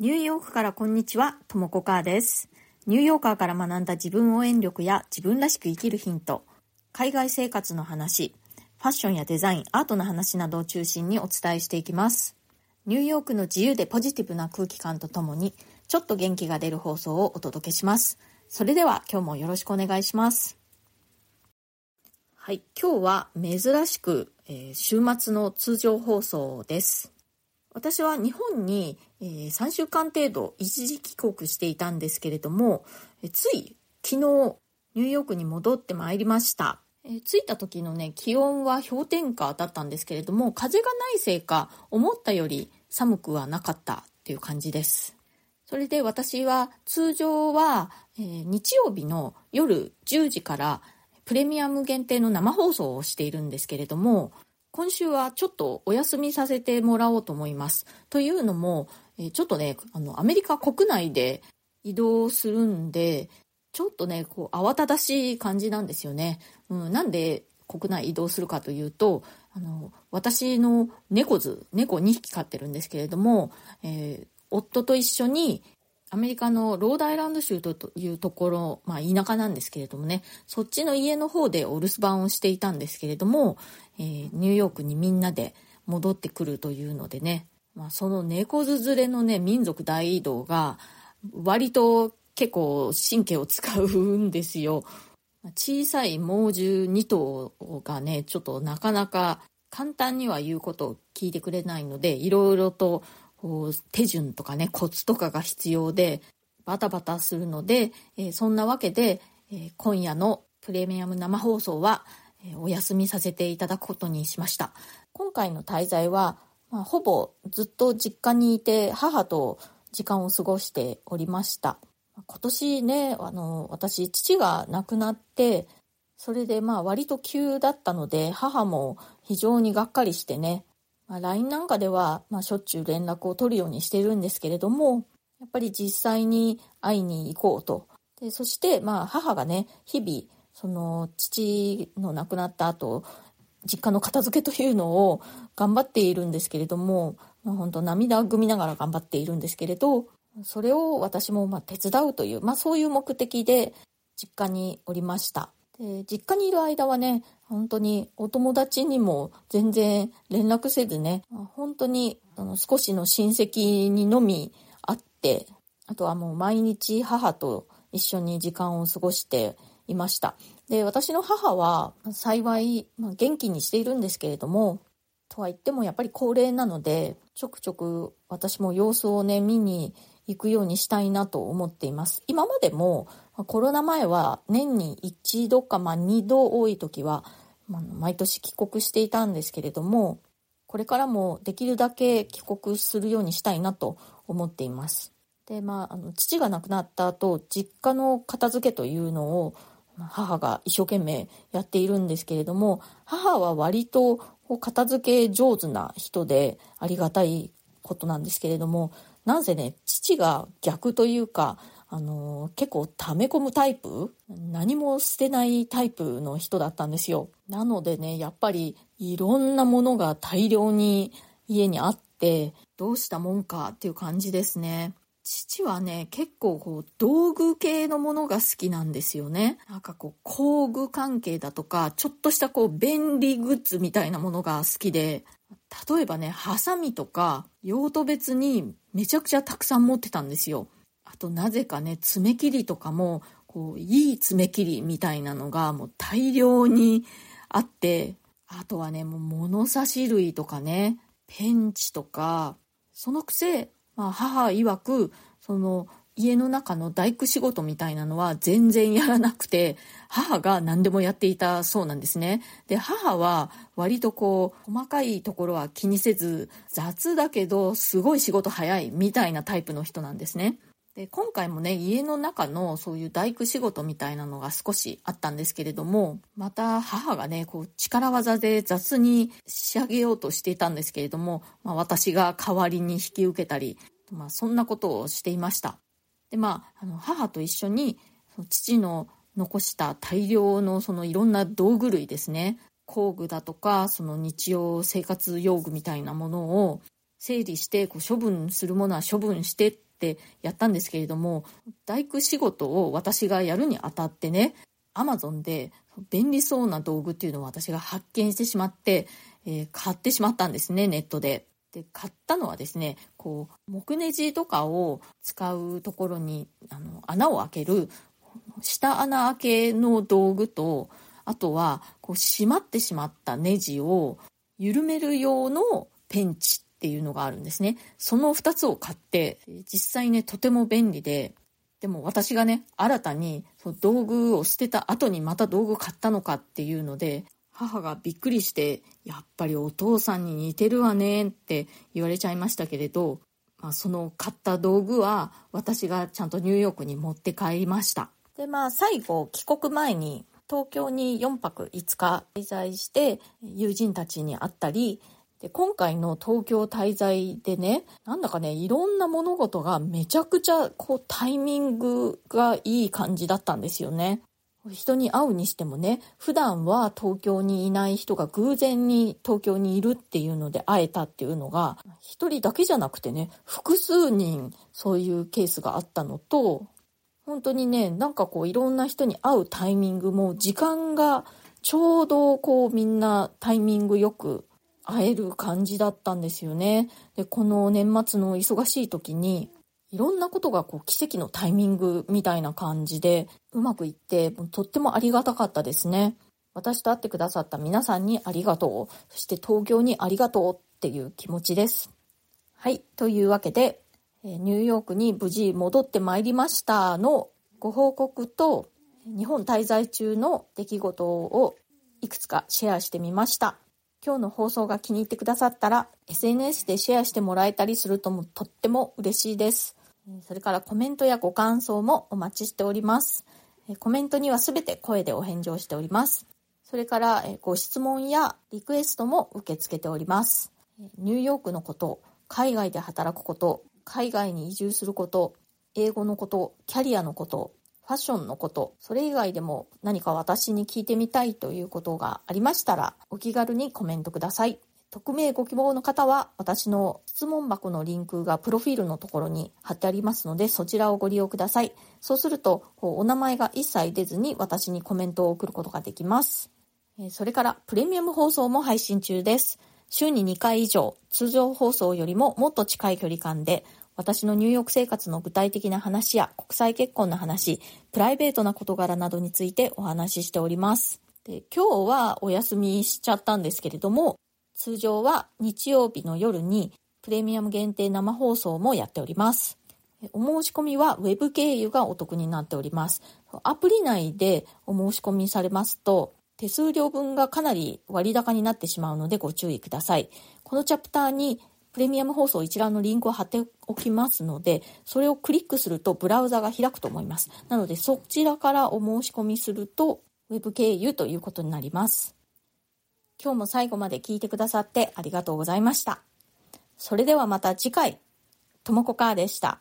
ニューヨークからこんにちは、ともこかーです。ニューヨーカーから学んだ自分応援力や自分らしく生きるヒント、海外生活の話、ファッションやデザイン、アートの話などを中心にお伝えしていきます。ニューヨークの自由でポジティブな空気感とともに、ちょっと元気が出る放送をお届けします。それでは今日もよろしくお願いします。はい、今日は珍しく、えー週末の通常放送です。私は日本に、えー3週間程度一時帰国していたんですけれども、えーつい昨日ニューヨークに戻ってまいりました。えー着いた時のね、気温は氷点下だったんですけれども、風がないせいか思ったより寒くはなかったっていう感じです。それで私は通常は、えー日曜日の夜10時からプレミアム限定の生放送をしているんですけれども、今週はちょっとお休みさせてもらおうと思います。というのも、えちょっとね、あの、アメリカ国内で移動するんで、ちょっとね、こう、慌ただしい感じなんですよね。うん、なんで国内移動するかというと、あの、私の猫図、猫2匹飼ってるんですけれども、えー夫と一緒にアメリカのロードアイランド州というところ、まあ田舎なんですけれどもね、そっちの家の方でお留守番をしていたんですけれども、えーニューヨークにみんなで戻ってくるというのでね、まあその猫ず連れのね、民族大移動が割と結構神経を使うんですよ。小さい猛獣2頭がね、ちょっとなかなか簡単には言うことを聞いてくれないので、いろいろとこう手順とかね、コツとかが必要で、バタバタするので、えーそんなわけで、えー今夜のプレミアム生放送は、えーお休みさせていただくことにしました。今回の滞在は、まあ、ほぼずっと実家にいて母と時間を過ごしておりました。今年ね、あの、私、父が亡くなって、それでまあ割と急だったので、母も非常にがっかりしてね、まあ、LINE なんかでは、まあ、しょっちゅう連絡を取るようにしてるんですけれども、やっぱり実際に会いに行こうと。でそして、まあ、母がね、日々、その、父の亡くなった後、実家の片付けというのを頑張っているんですけれども、まあ、本当涙ぐみながら頑張っているんですけれど、それを私もま手伝うという、まあ、そういう目的で実家におりました。で実家にいる間はね、本当にお友達にも全然連絡せずね、本当にあの少しの親戚にのみ会って、あとはもう毎日母と一緒に時間を過ごしていました。で、私の母は幸い、まあ、元気にしているんですけれども、とは言ってもやっぱり高齢なので、ちょくちょく私も様子をね、見に行くようにしたいなと思っています。今までもコロナ前は年に一度か、まあ、二度多い時は、毎年帰国していたんですけれども、これからもできるだけ帰国するようにしたいなと思っています。で、まあ、あの父が亡くなった後、実家の片付けというのを母が一生懸命やっているんですけれども、母は割と片付け上手な人でありがたいことなんですけれども、なんせね、父が逆というか、あの結構溜め込むタイプ何も捨てないタイプの人だったんですよ。なのでね、やっぱりいろんなものが大量に家にあって、どうしたもんかっていう感じですね。父はね、結構こう道具系のものが好きなんですよね。なんかこう工具関係だとか、ちょっとしたこう便利グッズみたいなものが好きで、例えばね、ハサミとか用途別にめちゃくちゃたくさん持ってたんですよ。あとなぜかね、爪切りとかも、こう、いい爪切りみたいなのがもう大量にあって、あとはね、もう物差し類とかね、ペンチとか、そのくせ、まあ母曰く、その家の中の大工仕事みたいなのは全然やらなくて、母が何でもやっていたそうなんですね。で、母は割とこう、細かいところは気にせず、雑だけどすごい仕事早いみたいなタイプの人なんですね。で今回もね家の中のそういう大工仕事みたいなのが少しあったんですけれどもまた母がねこう力技で雑に仕上げようとしていたんですけれども、まあ、私が代わりに引き受けたり、まあ、そんなことをしていました。でまああの母と一緒にその父の残した大量のそのいろんな道具類ですね。工具だとかその日常生活用具みたいなものを整理してこう処分するものは処分してっってやったんですけれども、大工仕事を私がやるにあたってね、アマゾンで便利そうな道具っていうのを私が発見してしまって、えー、買ってしまったんですね、ネットで。で、買ったのはですね、こう、木ネジとかを使うところに、あの、穴を開ける、下穴開けの道具と、あとは、こう、閉まってしまったネジを緩める用のペンチっていうのがあるんですね。その2つを買って、実際ね、とても便利で、でも私がね、新たにその道具を捨てた後にまた道具買ったのかっていうので、母がびっくりして、やっぱりお父さんに似てるわねって言われちゃいましたけれど、まあ、その買った道具は私がちゃんとニューヨークに持って帰りました。で、まあ最後帰国前に東京に4泊5日滞在して友人たちに会ったり、で今回の東京滞在でね、なんだかね、いろんな物事がめちゃくちゃこうタイミングがいい感じだったんですよね。人に会うにしてもね、普段は東京にいない人が偶然に東京にいるっていうので会えたっていうのが、一人だけじゃなくてね、複数人そういうケースがあったのと、本当にね、なんかこういろんな人に会うタイミングも時間がちょうどこうみんなタイミングよく会える感じだったんですよね。で、この年末の忙しい時にいろんなことがこう奇跡のタイミングみたいな感じでうまくいってとってもありがたかったですね。私と会ってくださった皆さんにありがとう。そして東京にありがとうっていう気持ちです。はい。というわけで、ニューヨークに無事戻ってまいりましたのご報告と日本滞在中の出来事をいくつかシェアしてみました。今日の放送が気に入ってくださったら SNS でシェアしてもらえたりするともとっても嬉しいです。それからコメントやご感想もお待ちしております。コメントにはすべて声でお返事をしております。それからご質問やリクエストも受け付けております。ニューヨークのこと、海外で働くこと、海外に移住すること、英語のこと、キャリアのこと、ファッションのこと、それ以外でも何か私に聞いてみたいということがありましたら、お気軽にコメントください。匿名ご希望の方は私の質問箱のリンクがプロフィールのところに貼ってありますのでそちらをご利用ください。そうするとお名前が一切出ずに私にコメントを送ることができます。それからプレミアム放送も配信中です。週に2回以上通常放送よりももっと近い距離感で私のニューヨーク生活の具体的な話や国際結婚の話、プライベートな事柄などについてお話ししております。で今日はお休みしちゃったんですけれども、通常は日曜日の夜にプレミアム限定生放送もやっております。お申し込みは Web 経由がお得になっております。アプリ内でお申し込みされますと、手数料分がかなり割高になってしまうのでご注意ください。このチャプターにプレミアム放送一覧のリンクを貼っておきますので、それをクリックするとブラウザが開くと思います。なのでそちらからお申し込みすると Web 経由ということになります。今日も最後まで聞いてくださってありがとうございました。それではまた次回、ともこかーでした。